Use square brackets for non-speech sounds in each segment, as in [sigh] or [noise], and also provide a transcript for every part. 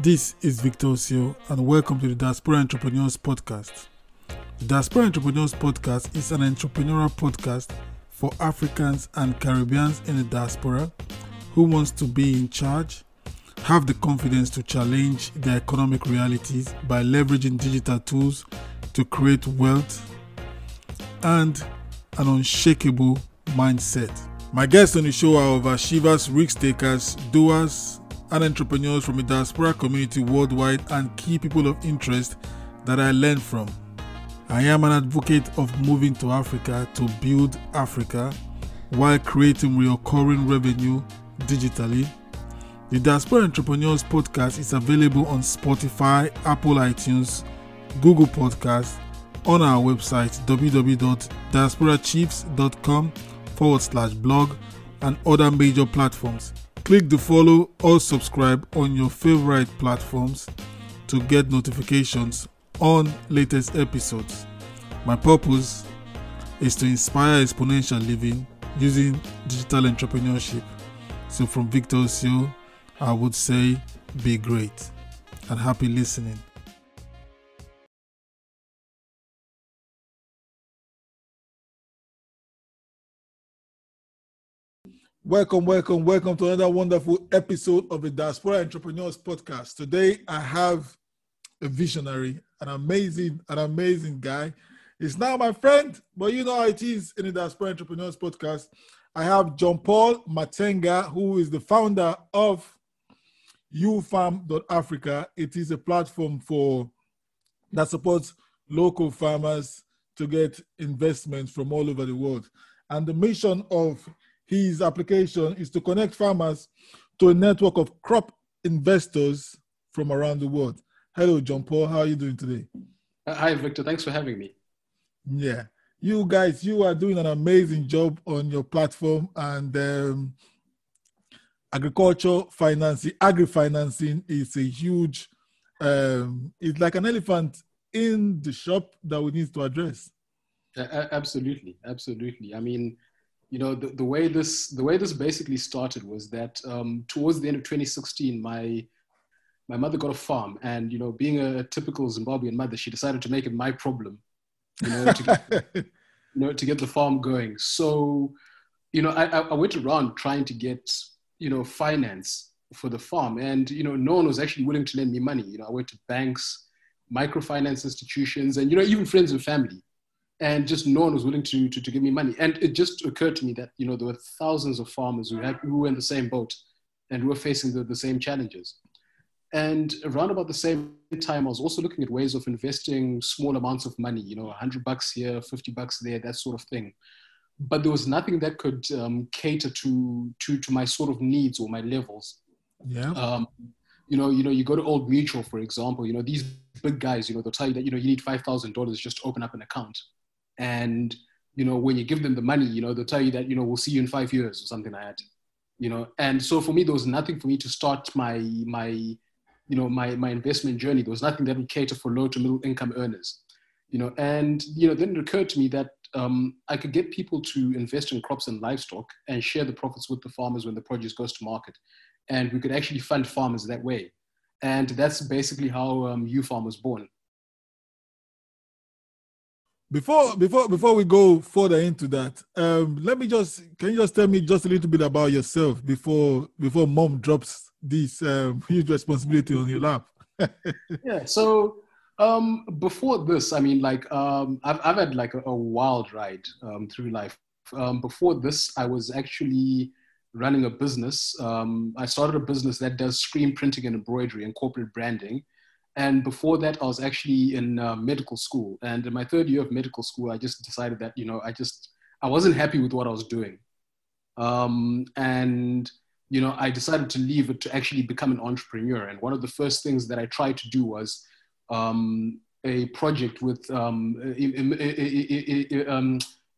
This is Victor Osio, and welcome to the Diaspora Entrepreneurs Podcast. The Diaspora Entrepreneurs Podcast is an entrepreneurial podcast for Africans and Caribbeans in the diaspora who wants to be in charge, have the confidence to challenge their economic realities by leveraging digital tools to create wealth and an unshakable mindset. My guests on the show are overachievers, risk takers, doers, and entrepreneurs from the diaspora community worldwide and key people of interest that I learn from. I am an advocate of moving to Africa to build Africa while creating recurring revenue digitally. The Diaspora Entrepreneurs podcast is available on Spotify, Apple iTunes, Google Podcasts, on our website www.diasporachiefs.com forward slash blog and other major platforms. Click the follow or subscribe on your favorite platforms to get notifications on latest episodes. My purpose is to inspire exponential living using digital entrepreneurship. So, from Victor Osio, I would say be great and happy listening. Welcome, welcome, welcome to another wonderful episode of the Diaspora Entrepreneurs Podcast. Today I have a visionary, an amazing, an amazing guy. He's now my friend, but you know how it is in the Diaspora Entrepreneurs Podcast. I have John Paul Matenga, who is the founder of ufarm.africa. It is a platform for that supports local farmers to get investments from all over the world. And the mission of his application is to connect farmers to a network of crop investors from around the world. Hello, John Paul. How are you doing today? Uh, hi, Victor. Thanks for having me. Yeah. You guys, you are doing an amazing job on your platform and um, agriculture financing, agri financing is a huge, um, it's like an elephant in the shop that we need to address. Uh, absolutely. Absolutely. I mean, you know the, the way this the way this basically started was that um, towards the end of 2016 my my mother got a farm and you know being a typical zimbabwean mother she decided to make it my problem you know to get, [laughs] you know to get the farm going. So you know I, I went around trying to get you know finance for the farm and you know no one was actually willing to lend me money. You know i went to banks microfinance institutions and you know even friends and family and just no one was willing to, to, to give me money. And it just occurred to me that, you know, there were thousands of farmers who, had, who were in the same boat and who were facing the, the same challenges. And around about the same time, I was also looking at ways of investing small amounts of money, you know, 100 bucks here, 50 bucks there, that sort of thing. But there was nothing that could um, cater to, to, to my sort of needs or my levels. Yeah. Um, you know, you know, you go to Old Mutual, for example, you know, these big guys, you know, they'll tell you that, you know, you need $5,000 just to open up an account and you know when you give them the money you know they'll tell you that you know we'll see you in five years or something like that you know. And so for me there was nothing for me to start my my you know my my investment journey. There was nothing that would cater for low to middle income earners you know. And you know then it occurred to me that um, i could get people to invest in crops and livestock and share the profits with the farmers when the produce goes to market. And we could actually fund farmers that way. And that's basically how um, Farm was born before before before we go further into that, um, let me just can you just tell me just a little bit about yourself before before mom drops this um, [laughs] huge responsibility on your lap. [laughs] yeah. So um, before this, I mean, like um, I've I've had like a, a wild ride um, through life. Um, before this, I was actually running a business. Um, I started a business that does screen printing and embroidery and corporate branding. And before that, I was actually in uh, medical school. And in my third year of medical school, I just decided that, you know, I just, I wasn't happy with what I was doing. Um, and, you know, I decided to leave it to actually become an entrepreneur. And one of the first things that I tried to do was um, a project with um,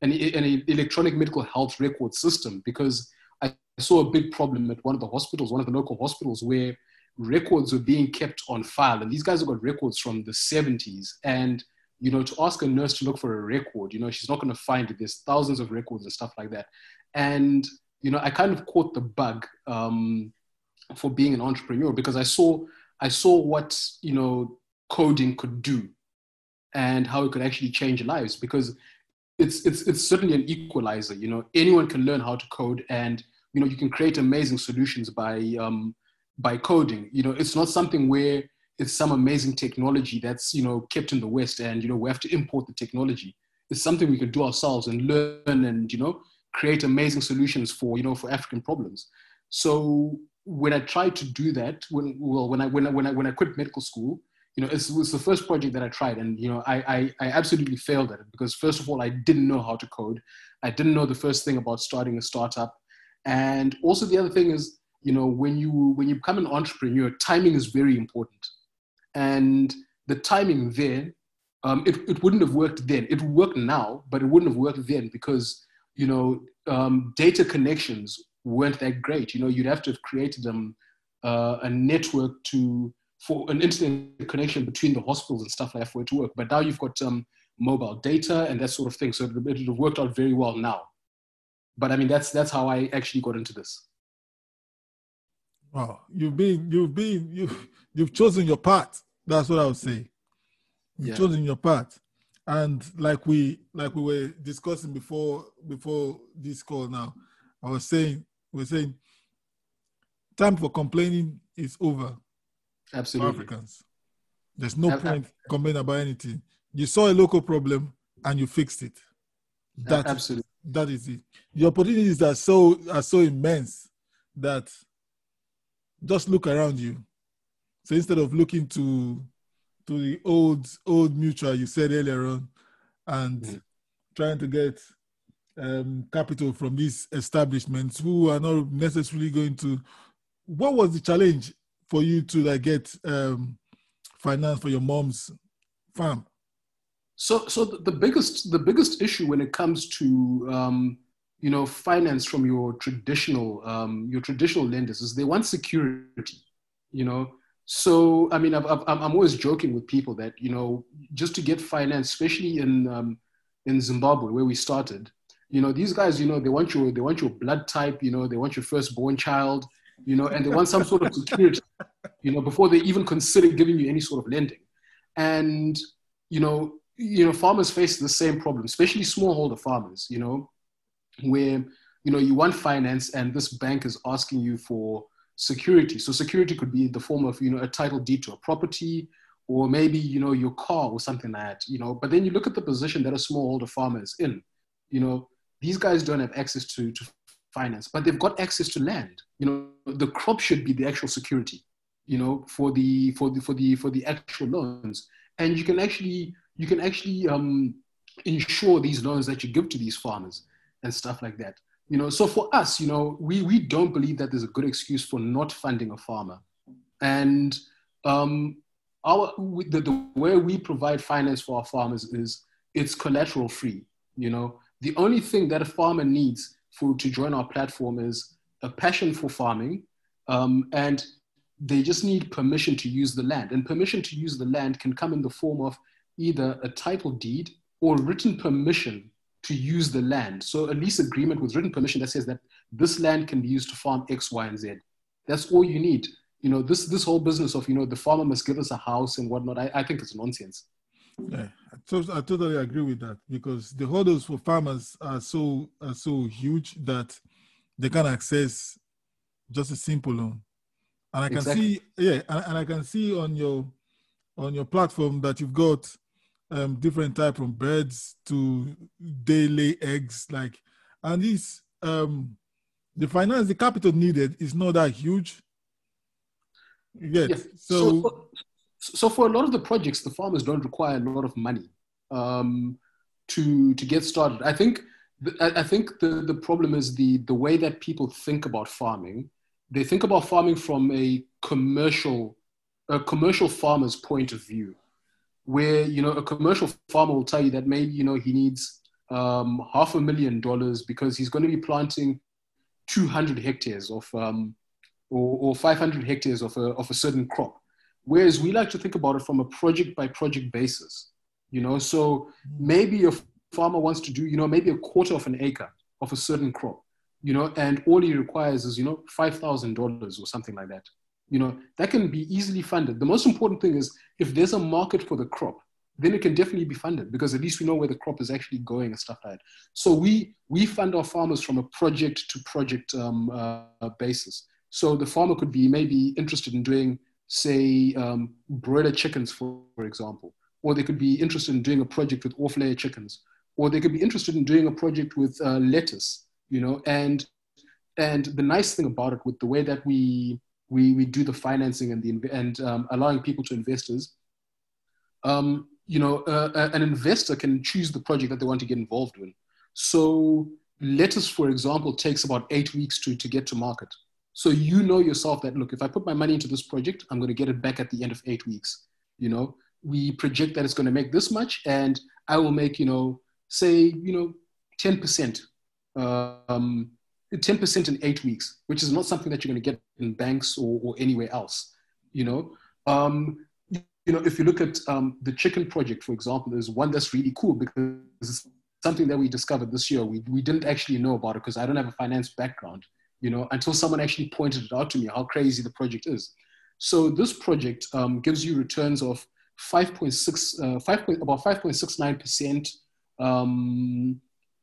an, an electronic medical health record system because I saw a big problem at one of the hospitals, one of the local hospitals, where records were being kept on file. And these guys have got records from the 70s. And, you know, to ask a nurse to look for a record, you know, she's not going to find it. There's thousands of records and stuff like that. And, you know, I kind of caught the bug um, for being an entrepreneur because I saw I saw what you know coding could do and how it could actually change lives because it's it's it's certainly an equalizer. You know, anyone can learn how to code, and you know you can create amazing solutions by um, by coding. You know, it's not something where it's some amazing technology that's you know kept in the West, and you know we have to import the technology. It's something we can do ourselves and learn, and you know create amazing solutions for you know for African problems. So when I tried to do that, when well when I when I when I when I quit medical school, you know, it was the first project that I tried, and you know, I, I, I absolutely failed at it because first of all, I didn't know how to code. I didn't know the first thing about starting a startup, and also the other thing is, you know, when you when you become an entrepreneur, timing is very important, and the timing there, um, it it wouldn't have worked then. It would work now, but it wouldn't have worked then because you know, um, data connections weren't that great. You know, you'd have to have created um, uh, a network to for an internet connection between the hospitals and stuff like that for it to work. But now you've got um, mobile data and that sort of thing, so it have worked out very well now. But I mean, that's that's how I actually got into this. Wow, you've been you've been you've you've chosen your path. That's what I would say. You've yeah. chosen your path, and like we like we were discussing before before this call. Now, I was saying we're saying time for complaining is over Absolutely. Africans. There's no point complaining about anything. You saw a local problem and you fixed it. That Absolutely. Is, that is it. The opportunities are so are so immense that just look around you. So instead of looking to to the old old mutual you said earlier on and mm-hmm. trying to get um, capital from these establishments who are not necessarily going to what was the challenge for you to like get um, finance for your mom's farm? So, so the biggest the biggest issue when it comes to um, you know finance from your traditional um, your traditional lenders is they want security. You know, so I mean, i am always joking with people that you know just to get finance, especially in um, in Zimbabwe where we started, you know, these guys, you know, they want your they want your blood type, you know, they want your firstborn child, you know, and they want some sort of security, you know, before they even consider giving you any sort of lending. And, you know, you know, farmers face the same problem, especially smallholder farmers, you know, where, you know, you want finance and this bank is asking you for security. So security could be the form of, you know, a title deed to a property or maybe, you know, your car or something like that, you know, but then you look at the position that a smallholder farmer is in, you know, these guys don't have access to, to finance, but they've got access to land. You know, the crop should be the actual security, you know, for the for the for the for the actual loans. And you can actually you can actually um, insure these loans that you give to these farmers and stuff like that. You know, so for us, you know, we we don't believe that there's a good excuse for not funding a farmer. And um, our the, the way we provide finance for our farmers is it's collateral free. You know, the only thing that a farmer needs for to join our platform is a passion for farming, um, and they just need permission to use the land. And permission to use the land can come in the form of either a title deed or written permission to use the land. So a lease agreement with written permission that says that this land can be used to farm X, Y, and Z. That's all you need. You know, this this whole business of you know the farmer must give us a house and whatnot. I, I think it's nonsense. Yeah, I totally agree with that because the hurdles for farmers are so are so huge that they can access just a simple loan. And I can exactly. see, yeah, and, and, I can see on your on your platform that you've got um, different type of birds to they lay eggs, like, and this um, the finance, the capital needed is not that huge. Yes. So, so so for a lot of the projects, the farmers don't require a lot of money um, to to get started. I think I think the, the problem is the the way that people think about farming. They think about farming from a commercial a commercial farmer's point of view, where you know a commercial farmer will tell you that maybe you know he needs um, half a million dollars because he's going to be planting 200 hectares of um, or, or 500 hectares of a, of a certain crop Whereas we like to think about it from a project by project basis. You know, so maybe a farmer wants to do, you know, maybe a quarter of an acre of a certain crop, you know, and all he requires is, you know, $5,000 or something like that. You know, that can be easily funded. The most important thing is if there's a market for the crop, then it can definitely be funded because at least we know where the crop is actually going and stuff like that. So we we fund our farmers from a project to project um, uh, basis. So the farmer could be maybe interested in doing, say, um, broiler chickens, for, for example, or they could be interested in doing a project with off-layer chickens, or they could be interested in doing a project with uh, lettuce, you know. And and the nice thing about it, with the way that we we, we do the financing and the and um, allowing people to investors, um, you know, uh, an investor can choose the project that they want to get involved in. So lettuce, for example, takes about eight weeks to, to get to market. So you know yourself that, look, if I put my money into this project, I'm going to get it back at the end of eight weeks. You know, we project that it's going to make this much and I will make, you know, say, you know, 10%, um, 10% in eight weeks, which is not something that you're going to get in banks or, or anywhere else, you know. Um, you know, if you look at um, the chicken project, for example, there's one that's really cool because it's something that we discovered this year. We, we didn't actually know about it because I don't have a finance background, you know, until someone actually pointed it out to me how crazy the project is. So this project um, gives you returns of 5.6, uh, 5. about 5.69%.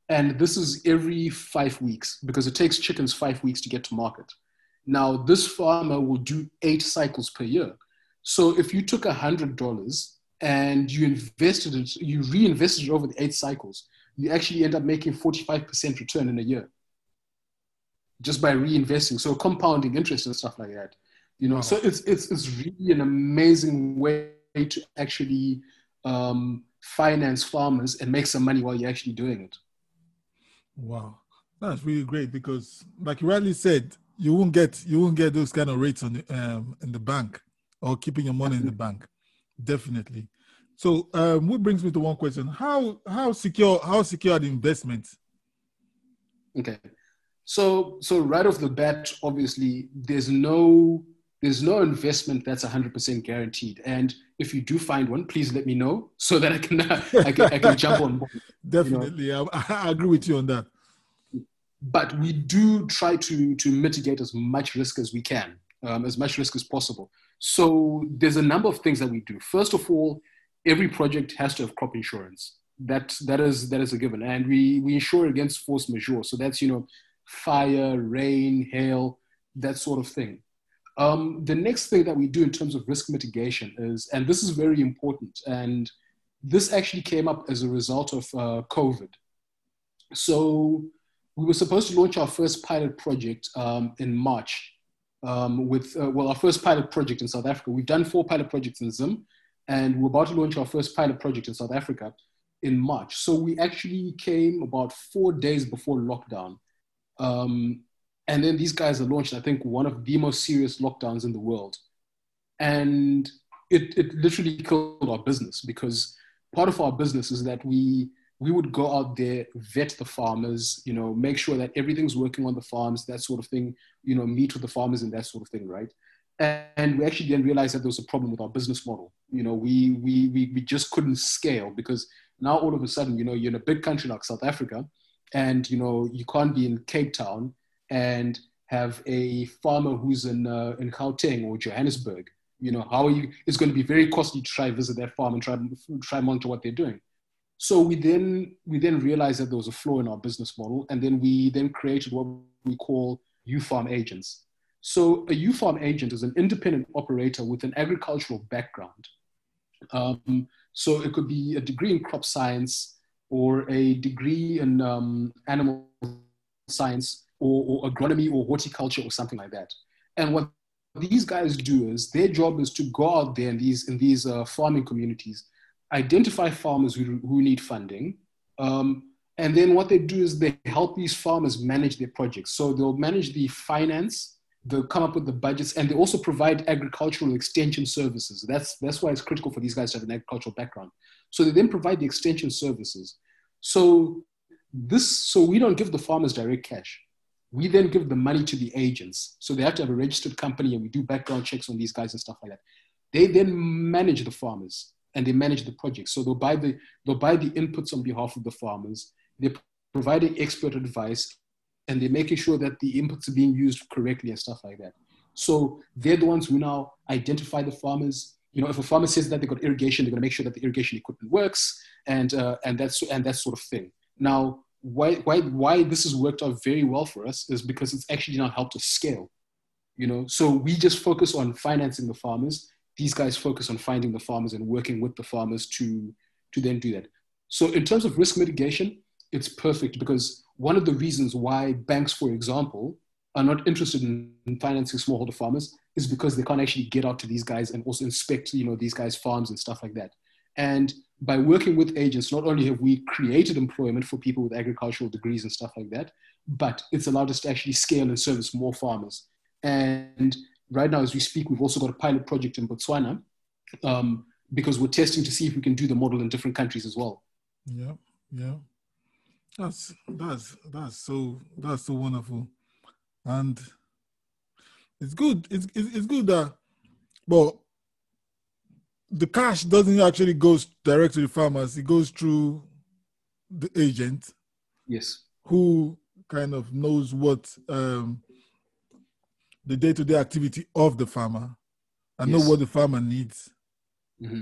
And this is every five weeks because it takes chickens five weeks to get to market. Now, this farmer will do eight cycles per year. So if you took a hundred dollars and you invested it, you reinvested it over the eight cycles, you actually end up making 45% return in a year just by reinvesting. So compounding interest and stuff like that. You know, wow. so it's it's it's really an amazing way to actually um, finance farmers and make some money while you're actually doing it. Wow, that's really great because, like you rightly said, you won't get you won't get those kind of rates on the, um, in the bank or keeping your money in the bank. Definitely. So, um, what brings me to one question: How how secure how secure are the investments? Okay, so so right off the bat, obviously, there's no there's no investment that's 100% guaranteed. And if you do find one, please let me know so that I can [laughs] I can, I can jump on board. Definitely, you know? I, I agree with you on that. But we do try to to mitigate as much risk as we can, um, as much risk as possible. So there's a number of things that we do. First of all, every project has to have crop insurance. That that is that is a given, and we we insure against force majeure. So that's you know fire, rain, hail, that sort of thing. Um, the next thing that we do in terms of risk mitigation is, and this is very important, and this actually came up as a result of uh, COVID. So we were supposed to launch our first pilot project um, in March um, with, uh, well, our first pilot project in South Africa. We've done four pilot projects in Zim, and we're about to launch our first pilot project in South Africa in March. So we actually came about four days before lockdown. Um, and then these guys are launched, I think, one of the most serious lockdowns in the world. And it, it literally killed our business because part of our business is that we we would go out there, vet the farmers, you know, make sure that everything's working on the farms, that sort of thing, you know, meet with the farmers and that sort of thing, right? And we actually then realized that there was a problem with our business model. You know, we, we, we, we just couldn't scale because now all of a sudden, you know, you're in a big country like South Africa and, you know, you can't be in Cape Town and have a farmer who's in, uh, in Gauteng or Johannesburg. You know, how are you, it's going to be very costly to try visit their farm and try, try monitor what they're doing. So we then we then realized that there was a flaw in our business model, and then we then created what we call U-Farm agents. So a U-Farm agent is an independent operator with an agricultural background. Um, so it could be a degree in crop science or a degree in um, animal science or, or agronomy or horticulture or something like that. And what these guys do is their job is to go out there in these in these uh, farming communities identify farmers who, who need funding. Um, and then what they do is they help these farmers manage their projects. So they'll manage the finance, they'll come up with the budgets, and they also provide agricultural extension services. That's, that's why it's critical for these guys to have an agricultural background. So they then provide the extension services. So this, so we don't give the farmers direct cash. We then give the money to the agents. So they have to have a registered company and we do background checks on these guys and stuff like that. They then manage the farmers and they manage the project. So they'll buy the, they'll buy the inputs on behalf of the farmers. They're providing expert advice and they're making sure that the inputs are being used correctly and stuff like that. So they're the ones who now identify the farmers. You know, if a farmer says that they've got irrigation, they're going to make sure that the irrigation equipment works, and uh, and that's and that sort of thing. Now, why why why this has worked out very well for us is because it's actually now helped us scale. You know, so we just focus on financing the farmers. These guys focus on finding the farmers and working with the farmers to to then do that. So in terms of risk mitigation, it's perfect because one of the reasons why banks, for example, are not interested in, in financing smallholder farmers is because they can't actually get out to these guys and also inspect, you know, these guys' farms and stuff like that. And by working with agents, not only have we created employment for people with agricultural degrees and stuff like that, but it's allowed us to actually scale and service more farmers. And right now, as we speak, we've also got a pilot project in Botswana um, because we're testing to see if we can do the model in different countries as well. Yeah, yeah. That's that's that's so that's so wonderful, and it's good. It's it's, it's good that, well, the cash doesn't actually go direct to the farmers. It goes through the agent. Yes. Who kind of knows what um, the day-to-day activity of the farmer and yes. know what the farmer needs. Mm-hmm.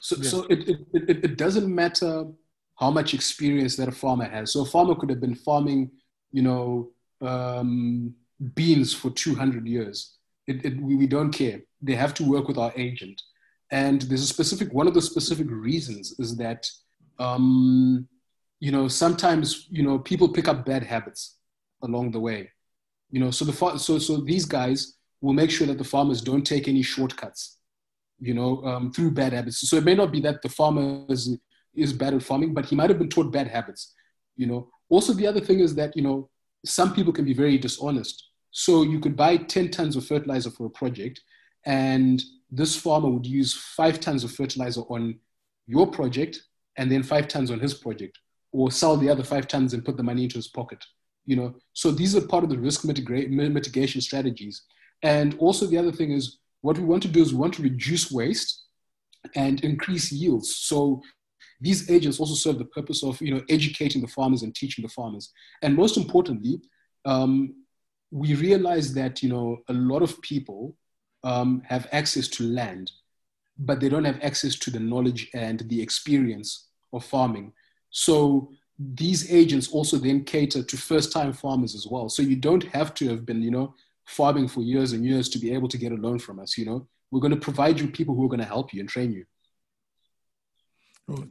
So, so it, it, it, it doesn't matter how much experience that a farmer has. So a farmer could have been farming, you know, um, beans for 200 years. It, it, we don't care. They have to work with our agent. And there's a specific, one of the specific reasons is that, um, you know, sometimes, you know, people pick up bad habits along the way. You know, so the so so these guys will make sure that the farmers don't take any shortcuts, you know, um, through bad habits. So it may not be that the farmer is is bad at farming, but he might have been taught bad habits. You know. Also, the other thing is that you know some people can be very dishonest. So you could buy 10 tons of fertilizer for a project, and this farmer would use five tons of fertilizer on your project and then five tons on his project, or sell the other five tons and put the money into his pocket. You know, so these are part of the risk mitigation strategies. And also the other thing is what we want to do is we want to reduce waste and increase yields. So these agents also serve the purpose of you know educating the farmers and teaching the farmers and most importantly um, we realize that you know a lot of people um, have access to land but they don't have access to the knowledge and the experience of farming. So these agents also then cater to first time farmers as well. So you don't have to have been you know farming for years and years to be able to get a loan from us you know. We're going to provide you people who are going to help you and train you.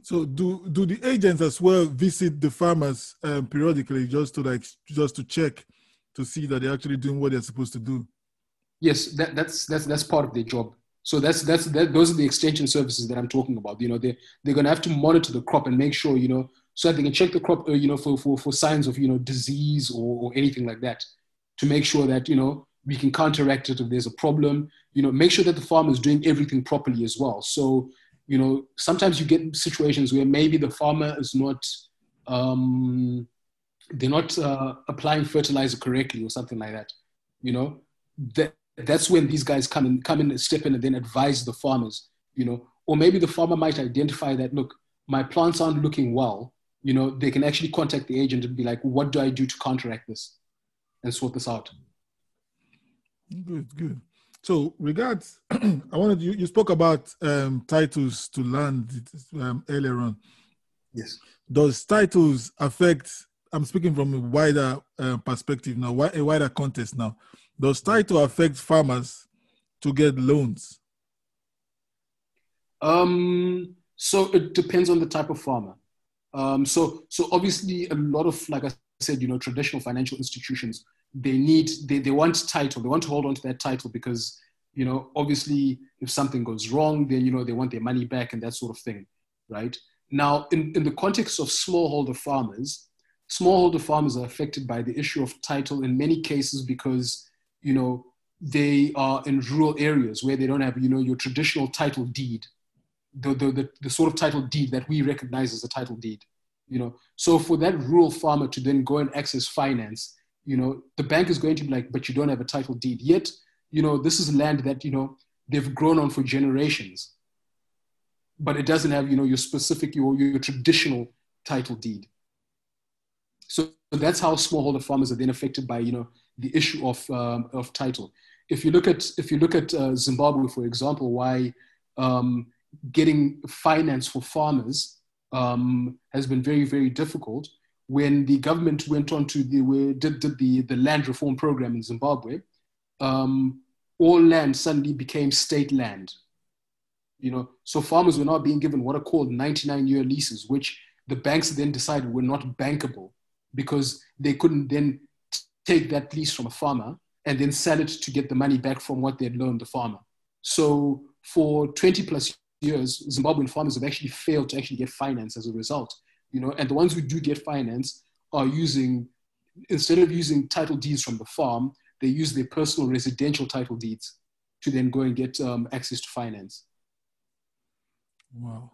So do do the agents as well visit the farmers um, periodically just to like just to check to see that they're actually doing what they're supposed to do? Yes, that, that's that's that's part of their job. So that's that's that, those are the extension services that I'm talking about. You know, they they're going to have to monitor the crop and make sure you know so that they can check the crop, uh, you know, for, for for signs of you know disease or, or anything like that, to make sure that you know we can counteract it if there's a problem. You know, make sure that the farmer is doing everything properly as well. So you know, sometimes you get situations where maybe the farmer is not, um, they're not uh, applying fertilizer correctly or something like that. You know, that that's when these guys come in, come in, and step in, and then advise the farmers. You know, or maybe the farmer might identify that look, my plants aren't looking well. You know, they can actually contact the agent and be like, what do I do to counteract this, and sort this out. Good, good. So, regards, [clears throat] I wanted you, you spoke about um, titles to land um, earlier on. Yes. Does titles affect? I'm speaking from a wider uh, perspective now, a wider context now. Does title affect farmers to get loans? Um, so it depends on the type of farmer. Um, so, so obviously, a lot of, like I said, you know, traditional financial institutions they need they, they want title they want to hold on to that title because you know obviously if something goes wrong then you know they want their money back and that sort of thing right now in, in the context of smallholder farmers smallholder farmers are affected by the issue of title in many cases because you know they are in rural areas where they don't have you know your traditional title deed the, the, the, the sort of title deed that we recognize as a title deed you know so for that rural farmer to then go and access finance you know, the bank is going to be like, but you don't have a title deed. Yet, you know, this is land that, you know, they've grown on for generations. But it doesn't have, you know, your specific, your, your traditional title deed. So that's how smallholder farmers are then affected by, you know, the issue of, um, of title. if you look at if you look at uh, Zimbabwe, for example, why um, getting finance for farmers um, has been very very difficult. When the government went on to the did, did the the land reform program in Zimbabwe, um, all land suddenly became state land. You know, so farmers were now being given what are called 99 year leases, which the banks then decided were not bankable because they couldn't then take that lease from a farmer and then sell it to get the money back from what they had loaned the farmer. So for 20 plus years, Zimbabwean farmers have actually failed to actually get finance as a result. You know, and the ones who do get finance are using, instead of using title deeds from the farm, they use their personal residential title deeds to then go and get um, access to finance. Wow.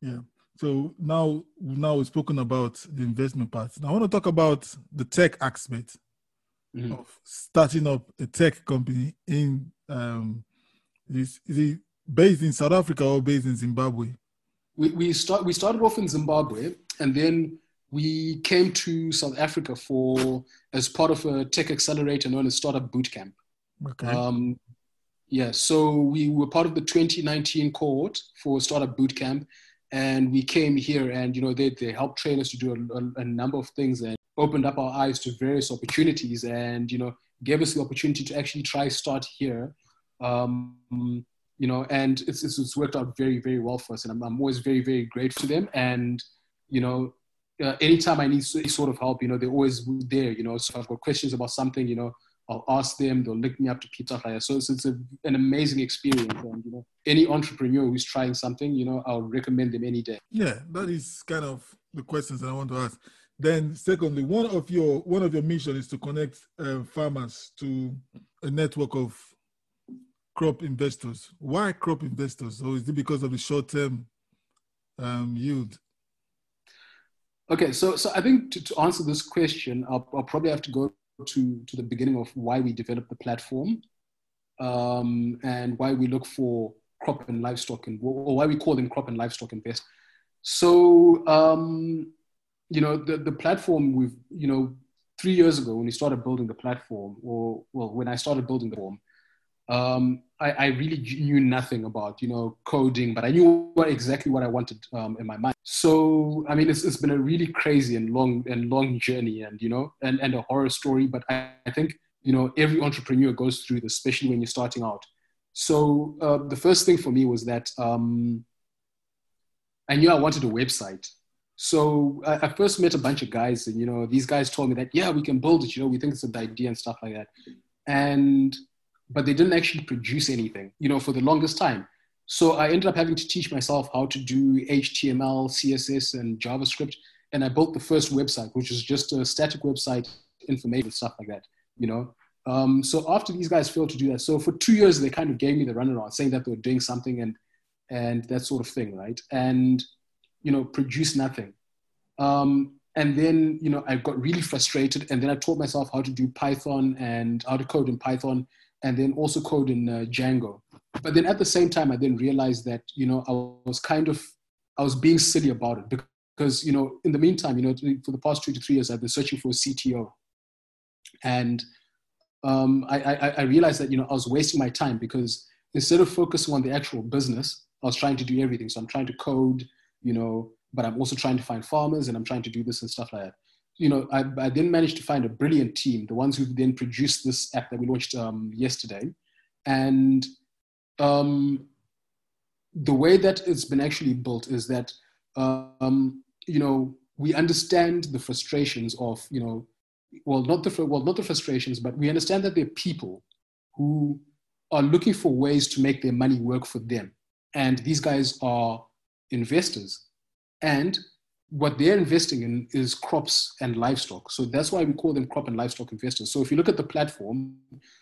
Yeah. So now, now we've spoken about the investment part. Now I want to talk about the tech aspect mm-hmm. of starting up a tech company in um, is, is it based in South Africa or based in Zimbabwe? We we start we started off in Zimbabwe and then we came to South Africa for as part of a tech accelerator known as Startup Bootcamp. Okay. Um, yeah, so we were part of the 2019 cohort for Startup Bootcamp, and we came here and you know they, they helped train us to do a, a, a number of things and opened up our eyes to various opportunities and you know gave us the opportunity to actually try start here um, you know and it's, it's, worked out very very well for us and I'm, I'm always very very grateful to them and you know uh, anytime i need any sort of help you know they're always there you know so i've got questions about something you know I'll ask them, they'll link me up to Peter Fire. So it's, it's a, an amazing experience. And, you know, any entrepreneur who's trying something, you know, I'll recommend them any day. Yeah, that is kind of the questions that I want to ask. Then, secondly, one of your one of your mission is to connect uh, farmers to a network of crop investors. Why crop investors? Or is it because of the short term um, yield? Okay, so so I think to, to answer this question, I'll, I'll, probably have to go to to the beginning of why we developed the platform um, and why we look for crop and livestock and or why we call them crop and livestock investors. So um, you know, the, the platform we've, you know, three years ago when we started building the platform, or well, when I started building the form, um, I, I, really knew nothing about, you know, coding, but I knew what, exactly what I wanted um, in my mind. So, I mean, it's, it's been a really crazy and long and long journey, and you know, and, and a horror story. But I, I think, you know, every entrepreneur goes through this, especially when you're starting out. So, uh, the first thing for me was that um, I knew I wanted a website so I, I, first met a bunch of guys, and you know, these guys told me that yeah, we can build it. You know, we think it's a good idea and stuff like that. And but they didn't actually produce anything. You know, for the longest time. So I ended up having to teach myself how to do HTML, CSS, and JavaScript. And I built the first website, which was just a static website, information stuff like that. You know. Um, so after these guys failed to do that, so for two years they kind of gave me the runaround, saying that they were doing something and and that sort of thing, right? And you know, produce nothing. Um, and then, you know, I got really frustrated. And then I taught myself how to do Python and how to code in Python and then also code in uh, Django. But then at the same time, I then realized that, you know, I was kind of, I was being silly about it because, you know, in the meantime, you know, for the past two to three years, I've been searching for a CTO. And um, I, I, I realized that, you know, I was wasting my time because instead of focusing on the actual business, I was trying to do everything. So I'm trying to code, you know, but I'm also trying to find farmers and I'm trying to do this and stuff like that. You know, I, I then managed to find a brilliant team, the ones who then produced this app that we launched um, yesterday. And um, the way that it's been actually built is that, um, you know, we understand the frustrations of, you know, well, not the, well, not the frustrations, but we understand that there are people who are looking for ways to make their money work for them. And these guys are investors. And what they're investing in is crops and livestock. So that's why we call them crop and livestock investors. So if you look at the platform,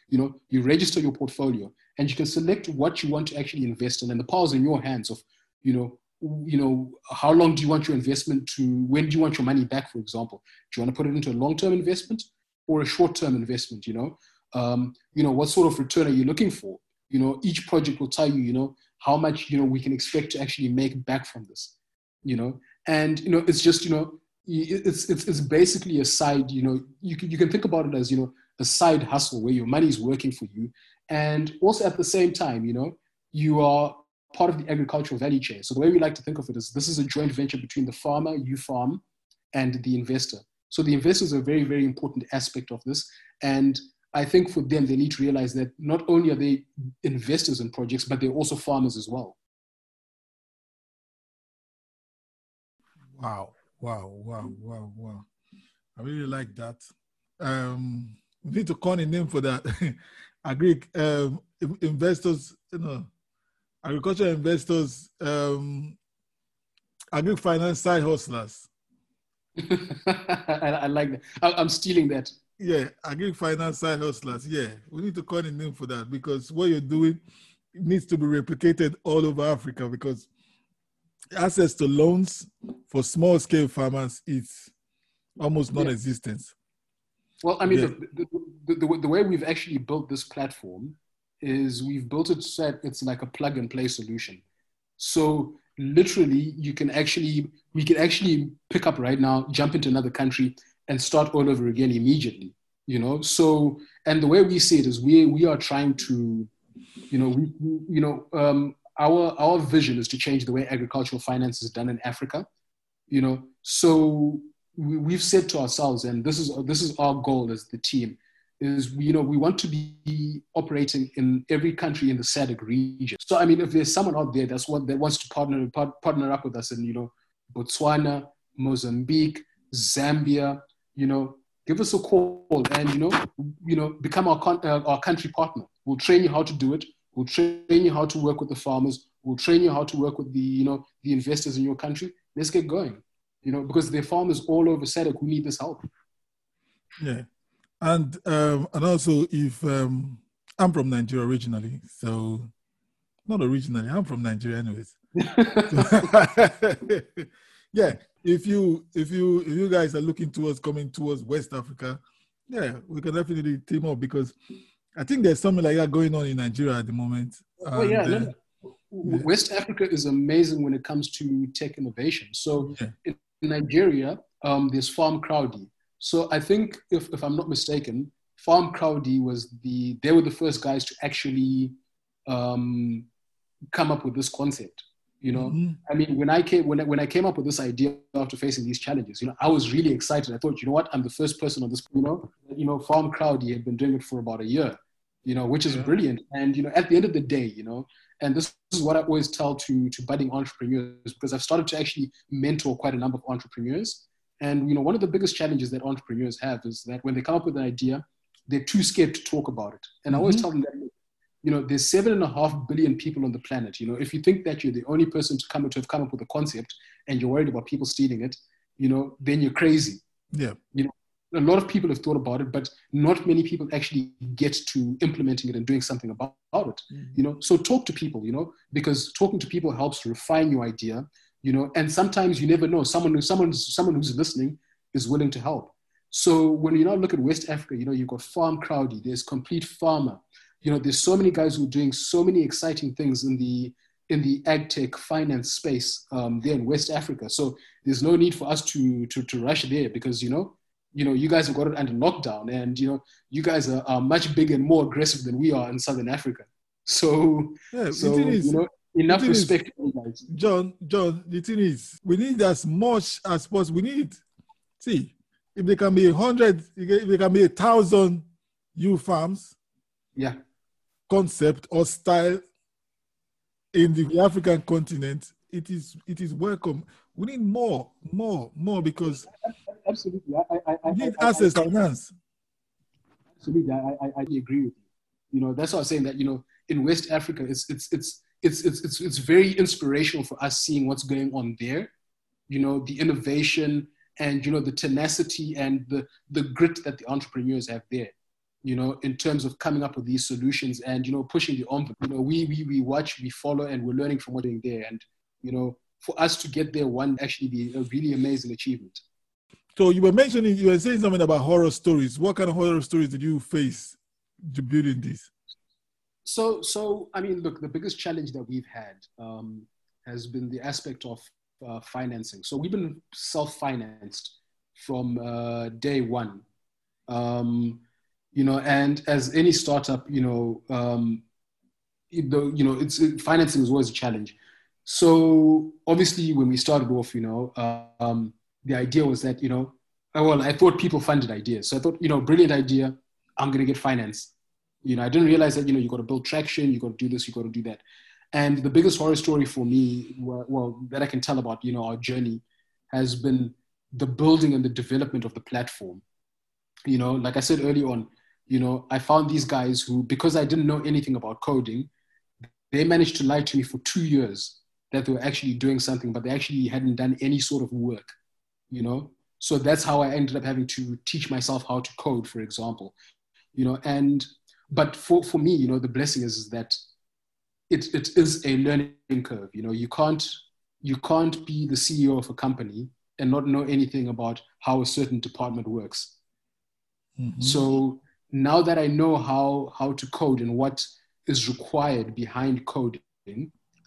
you know, you register your portfolio and you can select what you want to actually invest in. And the power's in your hands of, you know, you know, how long do you want your investment to, when do you want your money back, for example? Do you want to put it into a long-term investment or a short-term investment, you know? Um, you know, what sort of return are you looking for? You know, each project will tell you, you know, how much you know we can expect to actually make back from this you know and you know it's just you know it's it's, it's basically a side you know you can, you can think about it as you know a side hustle where your money is working for you And also at the same time, you know, you are part of the agricultural value chain. So the way we like to think of it is this is a joint venture between the farmer, U-Farm, and the investor. So the investors are a very, very important aspect of this. And I think for them, they need to realize that not only are they investors in projects, but they're also farmers as well. Wow, wow, wow, wow, wow. I really like that. Um, we need to coin a name for that. [laughs] Agri um, investors, you know, agriculture investors, um, agri finance side hustlers. [laughs] I, I, like that. I, am stealing that. Yeah, agri finance side hustlers. Yeah, we need to call a name for that because what you're doing needs to be replicated all over Africa because access to loans for small scale farmers is almost non-existent. Well, I mean, yeah. the, the, the, the, way we've actually built this platform is we've built it so that it's like a plug and play solution. So literally, you can actually, we can actually pick up right now, jump into another country and start all over again immediately, you know? So, and the way we see it is we, we are trying to, you know, we, you know, um, our, our vision is to change the way agricultural finance is done in Africa, you know? So we, we've said to ourselves, and this is this is our goal as the team, is you know we want to be operating in every country in the SADC region. So I mean, if there's someone out there that's what that wants to partner partner up with us in you know Botswana, Mozambique, Zambia, you know, give us a call and you know you know become our con- uh, our country partner. We'll train you how to do it. We'll train you how to work with the farmers. We'll train you how to work with the you know the investors in your country. Let's get going you know, because there are farmers all over SADC who need this help. Yeah. And um, and also if um, I'm from Nigeria originally, so not originally, I'm from Nigeria anyways. [laughs] [laughs] yeah, if you if you if you guys are looking towards coming towards West Africa, yeah, we can definitely team up because I think there's something like that going on in Nigeria at the moment. Oh and, yeah, uh, no, West Africa is amazing when it comes to tech innovation. So yeah in Nigeria, um, there's Farmcrowdy. So I think, if, if I'm not mistaken, Farmcrowdy was the, they were the first guys to actually um, come up with this concept. You know, mm-hmm. I mean, when I came when I, when I came up with this idea after facing these challenges, you know, I was really excited. I thought, you know what, I'm the first person on this. You know, you know, Farmcrowdy had been doing it for about a year. You know, which is yeah. brilliant. And you know, at the end of the day, you know, and this is what I always tell to, to budding entrepreneurs because I've started to actually mentor quite a number of entrepreneurs. And you know, one of the biggest challenges that entrepreneurs have is that when they come up with an idea, they're too scared to talk about it. And I always mm-hmm. tell them that you know, there's seven and a half billion people on the planet. You know, if you think that you're the only person to come to have come up with a concept and you're worried about people stealing it, you know, then you're crazy. Yeah. You know, a lot of people have thought about it, but not many people actually get to implementing it and doing something about, about it. Mm-hmm. You know, so talk to people, you know, because talking to people helps refine your idea, you know, and sometimes you never know someone who someone someone who's listening is willing to help. So when you now look at West Africa, you know, you've got Farmcrowdy, there's Complete Farmer, you know, there's so many guys who are doing so many exciting things in the in the ag tech finance space um, there in West Africa. So there's no need for us to to, to rush there because you know you know, you guys have got it under lockdown, and you know, you guys are, are much bigger and more aggressive than we are in Southern Africa. [laughs] So, yeah, so is, you know, enough respect, is, John. John, the thing is, we need as much as possible. We need, see, if there can be a hundred, if there can be a thousand new farms, yeah, concept or style in the African continent, it is it is welcome. We need more, more, more because absolutely. I, I, I, need access finance. Absolutely, I, I, I agree with you. You know, that's why I'm saying that. You know, in West Africa, it's it's it's it's it's it's, it's very inspirational for us seeing what's going on there. You know, the innovation and you know the tenacity and the the grit that the entrepreneurs have there you know, in terms of coming up with these solutions and, you know, pushing the envelope. You know, we, we, we watch, we follow, and we're learning from what's doing there. And, you know, for us to get there, one actually be a really amazing achievement. So you were mentioning, you were saying something about horror stories. What kind of horror stories did you face to building this? So, so I mean, look, the biggest challenge that we've had um, has been the aspect of uh, financing. So we've been self-financed from uh, day one. Um, you know, and as any startup, you know, um, the, you know, it's it, financing is always a challenge. So obviously, when we started off, you know, um, the idea was that you know, well, I thought people funded ideas, so I thought, you know, brilliant idea, I'm gonna get finance. You know, I didn't realize that you know you got to build traction, you got to do this, you got to do that. And the biggest horror story for me, well, that I can tell about, you know, our journey, has been the building and the development of the platform. You know, like I said early on, you know, I found these guys who, because I didn't know anything about coding, they managed to lie to me for two years that they were actually doing something, but they actually hadn't done any sort of work, you know? So that's how I ended up having to teach myself how to code, for example, you know, and, but for, for me, you know, the blessing is, is that it, it is a learning curve, you know, you can't, you can't be the CEO of a company and not know anything about how a certain department works. Mm-hmm. So now that I know how, how to code and what is required behind coding,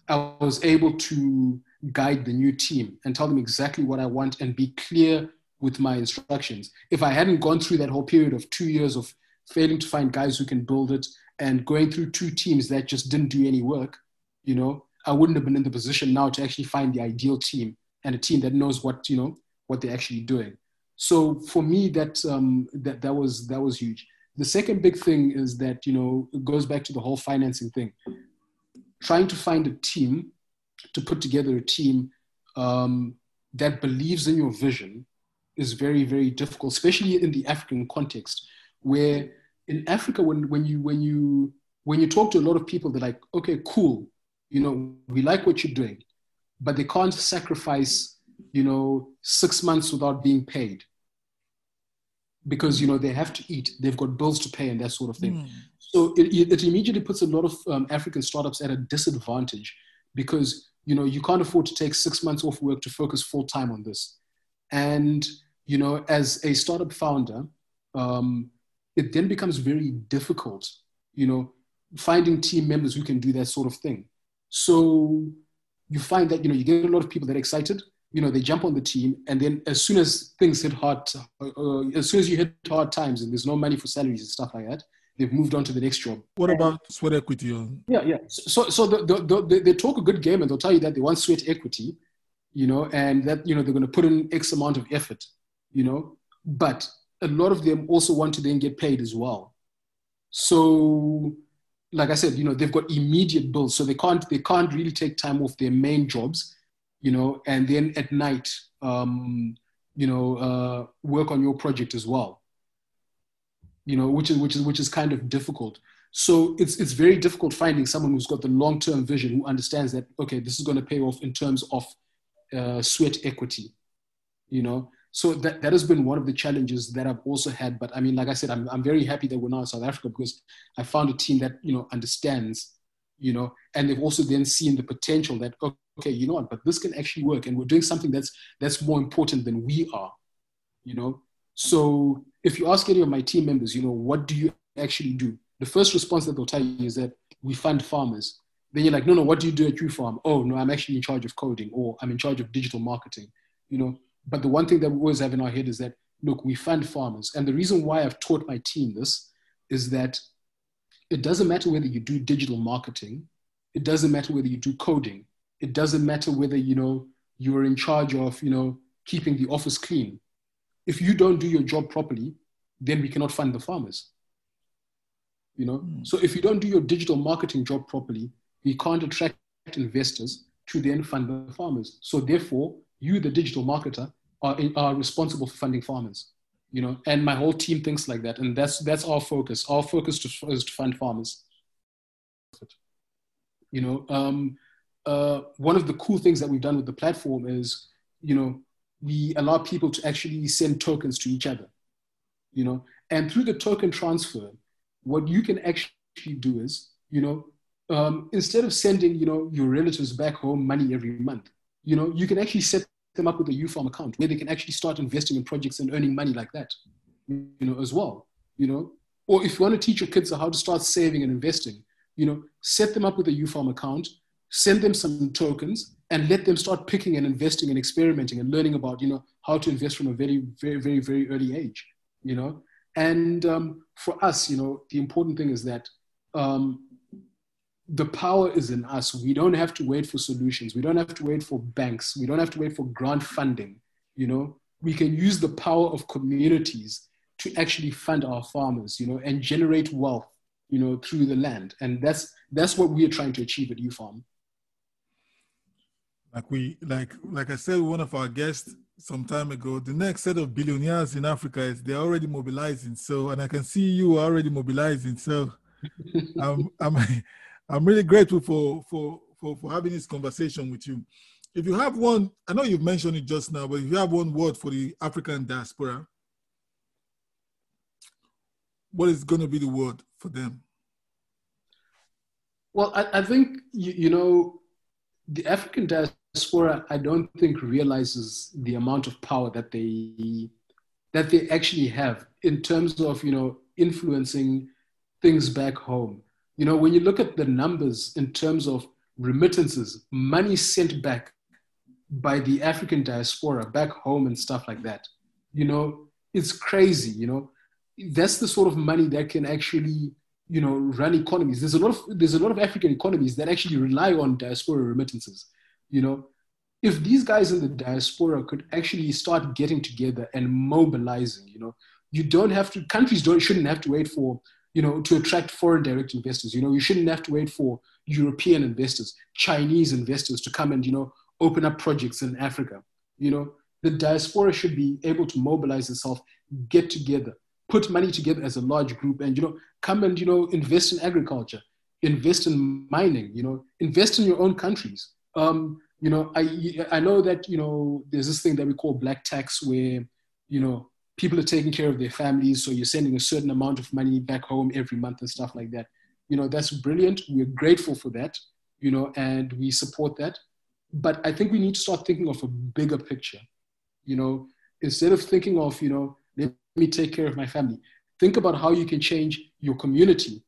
I was able to guide the new team and tell them exactly what I want and be clear with my instructions. If I hadn't gone through that whole period of two years of failing to find guys who can build it and going through two teams that just didn't do any work, you know, I wouldn't have been in the position now to actually find the ideal team and a team that knows what, you know, what they're actually doing. So for me, that, um, that, that, was, that was huge. The second big thing is that, you know, it goes back to the whole financing thing. Trying to find a team to put together a team um, that believes in your vision is very, very difficult, especially in the African context, where in Africa, when, when, you, when, you, when you talk to a lot of people, they're like, okay, cool, you know, we like what you're doing, but they can't sacrifice, you know, six months without being paid because you know they have to eat they've got bills to pay and that sort of thing. Mm. so it, it, immediately puts a lot of um, african startups at a disadvantage because you know you can't afford to take six months off work to focus full time on this. And you know as a startup founder um, it then becomes very difficult you know finding team members who can do that sort of thing. So you find that you know you get a lot of people that are excited you know, they jump on the team, and then as soon as things hit hard, uh, uh, as soon as you hit hard times and there's no money for salaries and stuff like that, they've moved on to the next job. What about sweat equity? Yeah, yeah. So, so the, the, the, they talk a good game, and they'll tell you that they want sweat equity, you know, and that you know they're going to put in X amount of effort, you know, but a lot of them also want to then get paid as well. So, like I said, you know, they've got immediate bills, so they can't they can't really take time off their main jobs you know, and then at night, um, you know, uh, work on your project as well. You know, which is which is which is kind of difficult. So it's it's very difficult finding someone who's got the long term vision who understands that okay, this is going to pay off in terms of uh, sweat equity. You know, so that, that has been one of the challenges that I've also had. But I mean, like I said, I'm, I'm very happy that we're now in South Africa because I found a team that, you know, understands, you know, and they've also then seen the potential that, okay, you know what, but this can actually work. And we're doing something that's, that's more important than we are, you know? So if you ask any of my team members, you know, what do you actually do? The first response that they'll tell you is that we fund farmers. Then you're like, no, no, what do you do at U-Farm? Oh, no, I'm actually in charge of coding or I'm in charge of digital marketing, you know? But the one thing that we always have in our head is that, look, we fund farmers. And the reason why I've taught my team this is that it doesn't matter whether you do digital marketing, it doesn't matter whether you do coding, it doesn't matter whether you know you are in charge of you know keeping the office clean. If you don't do your job properly then we cannot fund the farmers. You know? Mm. so if you don't do your digital marketing job properly we can't attract investors to then fund the farmers. So therefore you the digital marketer are, are responsible for funding farmers. You know? And my whole team thinks like that. And that's that's our focus. Our focus to, is to fund farmers. You know? Um, uh, one of the cool things that we've done with the platform is, you know, we allow people to actually send tokens to each other, you know, and through the token transfer, what you can actually do is, you know, um, instead of sending, you know, your relatives back home money every month, you know, you can actually set them up with a U-Farm account where they can actually start investing in projects and earning money like that, you know, as well, you know, or if you want to teach your kids how to start saving and investing, you know, set them up with a U-Farm account, send them some tokens and let them start picking and investing and experimenting and learning about you know how to invest from a very very very very early age you know And um, for us, you know, the important thing is that um, the power is in us. We don't have to wait for solutions. We don't have to wait for banks. We don't have to wait for grant funding. You know, we can use the power of communities to actually fund our farmers, you know, and generate wealth, you know, through the land. And that's that's what we are trying to achieve at U-Farm. Like we like like I said, one of our guests some time ago, the next set of billionaires in Africa is they're already mobilizing. So and I can see you already mobilizing. So [laughs] I'm I'm I'm really grateful for for for for having this conversation with you. If you have one, I know you've mentioned it just now, but if you have one word for the African diaspora, what is going to be the word for them? Well, I, I think you, you know the African diaspora. I don't think realizes the amount of power that they that they actually have in terms of you know influencing things back home. You know, when you look at the numbers in terms of remittances, money sent back by the African diaspora back home and stuff like that, you know, it's crazy. You know, that's the sort of money that can actually you know run economies. There's a lot of there's a lot of african economies that actually rely on diaspora remittances you know. If these guys in the diaspora could actually start getting together and mobilizing you know you don't have to countries don't shouldn't have to wait for you know to attract foreign direct investors you know. You shouldn't have to wait for european investors chinese investors to come and you know open up projects in africa you know. The diaspora should be able to mobilize itself get together put money together as a large group and you know come and you know invest in agriculture invest in mining you know invest in your own countries. Um, you know i i know that you know there's this thing that we call black tax where you know people are taking care of their families so you're sending a certain amount of money back home every month and stuff like that. You know that's brilliant. We're grateful for that you know and we support that. But i think we need to start thinking of a bigger picture. You know instead of thinking of you know me take care of my family. Think about how you can change your community.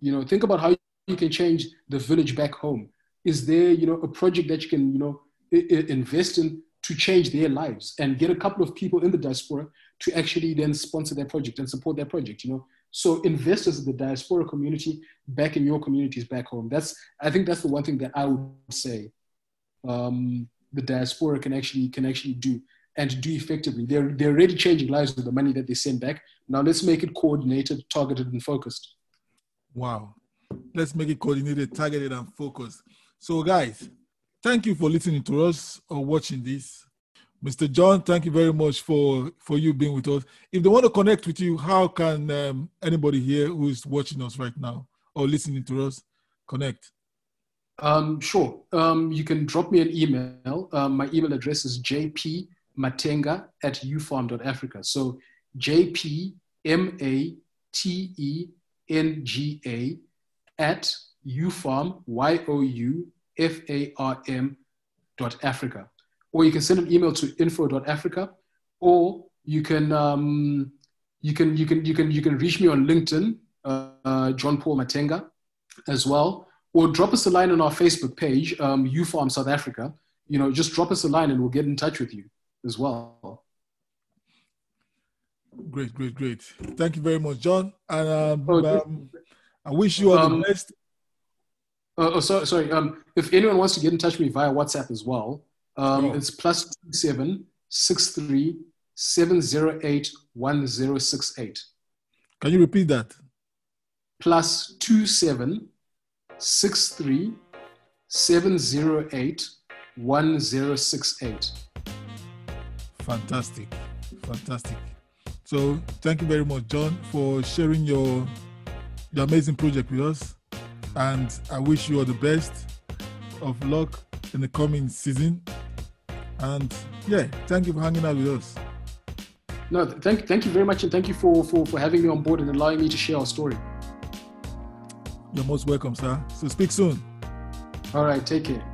You know, think about how you can change the village back home. Is there, you know, a project that you can, you know, invest in to change their lives and get a couple of people in the diaspora to actually then sponsor their project and support their project, you know? So investors in the diaspora community back in your communities back home. That's, I think that's the one thing that I would say um, the diaspora can actually, can actually do and do effectively. They're, they're already changing lives with the money that they send back. Now let's make it coordinated, targeted, and focused. Wow. Let's make it coordinated, targeted, and focused. So, guys, thank you for listening to us or watching this. Mr. John, thank you very much for, for you being with us. If they want to connect with you, how can um, anybody here who is watching us right now or listening to us connect? Um, sure. Um, you can drop me an email. Um, my email address is jp matenga at youfarm.africa. So J P M A T E N G A at ufarm, Y O U F A R M dot Africa. Or you can send an email to info.africa or you can um, you can you can you can you can reach me on LinkedIn, uh, uh, John Paul Matenga, as well, or drop us a line on our Facebook page, um, U-Farm South Africa. You know, just drop us a line and we'll get in touch with you as well. Great, great, great. Thank you very much, John. And um, oh, um, I wish you all um, the best. Uh, oh, sorry, sorry. Um, if anyone wants to get in touch with me via WhatsApp as well, um, oh. it's plus seven six three seven zero eight one zero six eight. Can you repeat that? Plus two seven six three seven zero eight one zero six eight. Fantastic. Fantastic. So thank you very much, John, for sharing your your amazing project with us. And I wish you all the best of luck in the coming season. And yeah, thank you for hanging out with us. No, thank, thank you very much. And thank you for, for, for having me on board and allowing me to share our story. You're most welcome, sir. So speak soon. All right. Take care.